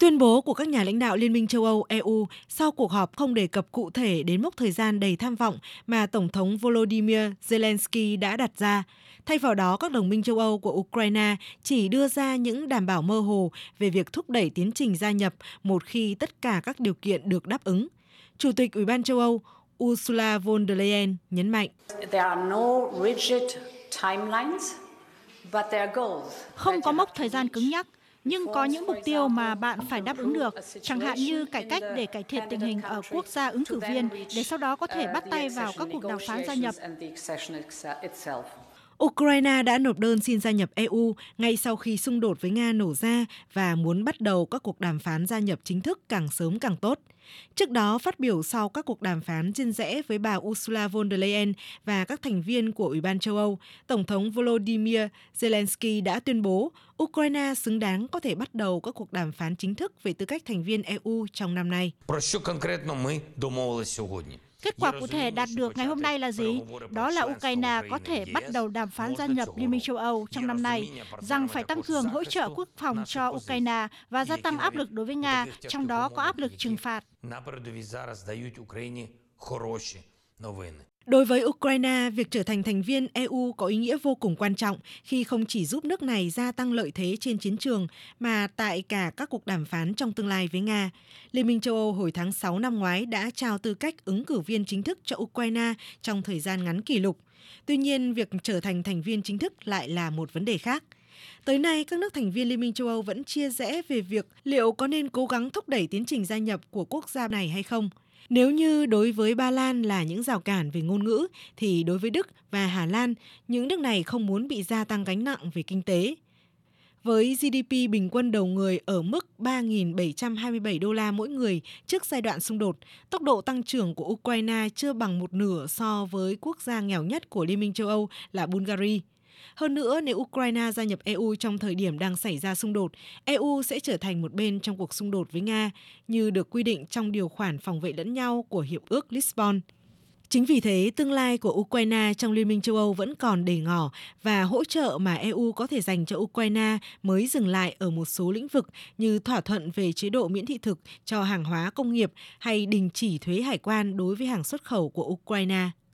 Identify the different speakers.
Speaker 1: Tuyên bố của các nhà lãnh đạo Liên minh châu Âu EU sau cuộc họp không đề cập cụ thể đến mốc thời gian đầy tham vọng mà Tổng thống Volodymyr Zelensky đã đặt ra. Thay vào đó, các đồng minh châu Âu của Ukraine chỉ đưa ra những đảm bảo mơ hồ về việc thúc đẩy tiến trình gia nhập một khi tất cả các điều kiện được đáp ứng. Chủ tịch Ủy ban châu Âu Ursula von der Leyen nhấn mạnh.
Speaker 2: Không có mốc thời gian cứng nhắc, nhưng có những mục tiêu mà bạn phải đáp ứng được, chẳng hạn như cải cách để cải thiện tình hình ở quốc gia ứng cử viên, để sau đó có thể bắt tay vào các cuộc đàm phán gia nhập.
Speaker 1: Ukraine đã nộp đơn xin gia nhập EU ngay sau khi xung đột với Nga nổ ra và muốn bắt đầu các cuộc đàm phán gia nhập chính thức càng sớm càng tốt. Trước đó, phát biểu sau các cuộc đàm phán riêng rẽ với bà Ursula von der Leyen và các thành viên của Ủy ban châu Âu, Tổng thống Volodymyr Zelensky đã tuyên bố Ukraine xứng đáng có thể bắt đầu các cuộc đàm phán chính thức về tư cách thành viên EU trong năm nay.
Speaker 2: Kết quả cụ thể đạt được ngày hôm nay là gì? Đó là Ukraine có thể bắt đầu đàm phán gia nhập Liên minh châu Âu trong năm nay, rằng phải tăng cường hỗ trợ quốc phòng cho Ukraine và gia tăng áp lực đối với Nga, trong đó có áp lực trừng phạt.
Speaker 1: Đối với Ukraine, việc trở thành thành viên EU có ý nghĩa vô cùng quan trọng khi không chỉ giúp nước này gia tăng lợi thế trên chiến trường mà tại cả các cuộc đàm phán trong tương lai với Nga. Liên minh châu Âu hồi tháng 6 năm ngoái đã trao tư cách ứng cử viên chính thức cho Ukraine trong thời gian ngắn kỷ lục. Tuy nhiên, việc trở thành thành viên chính thức lại là một vấn đề khác. Tới nay, các nước thành viên Liên minh châu Âu vẫn chia rẽ về việc liệu có nên cố gắng thúc đẩy tiến trình gia nhập của quốc gia này hay không. Nếu như đối với Ba Lan là những rào cản về ngôn ngữ, thì đối với Đức và Hà Lan, những nước này không muốn bị gia tăng gánh nặng về kinh tế. Với GDP bình quân đầu người ở mức 3.727 đô la mỗi người trước giai đoạn xung đột, tốc độ tăng trưởng của Ukraine chưa bằng một nửa so với quốc gia nghèo nhất của Liên minh châu Âu là Bulgaria. Hơn nữa, nếu Ukraine gia nhập EU trong thời điểm đang xảy ra xung đột, EU sẽ trở thành một bên trong cuộc xung đột với Nga, như được quy định trong điều khoản phòng vệ lẫn nhau của Hiệp ước Lisbon. Chính vì thế, tương lai của Ukraine trong Liên minh châu Âu vẫn còn đầy ngỏ và hỗ trợ mà EU có thể dành cho Ukraine mới dừng lại ở một số lĩnh vực như thỏa thuận về chế độ miễn thị thực cho hàng hóa công nghiệp hay đình chỉ thuế hải quan đối với hàng xuất khẩu của Ukraine.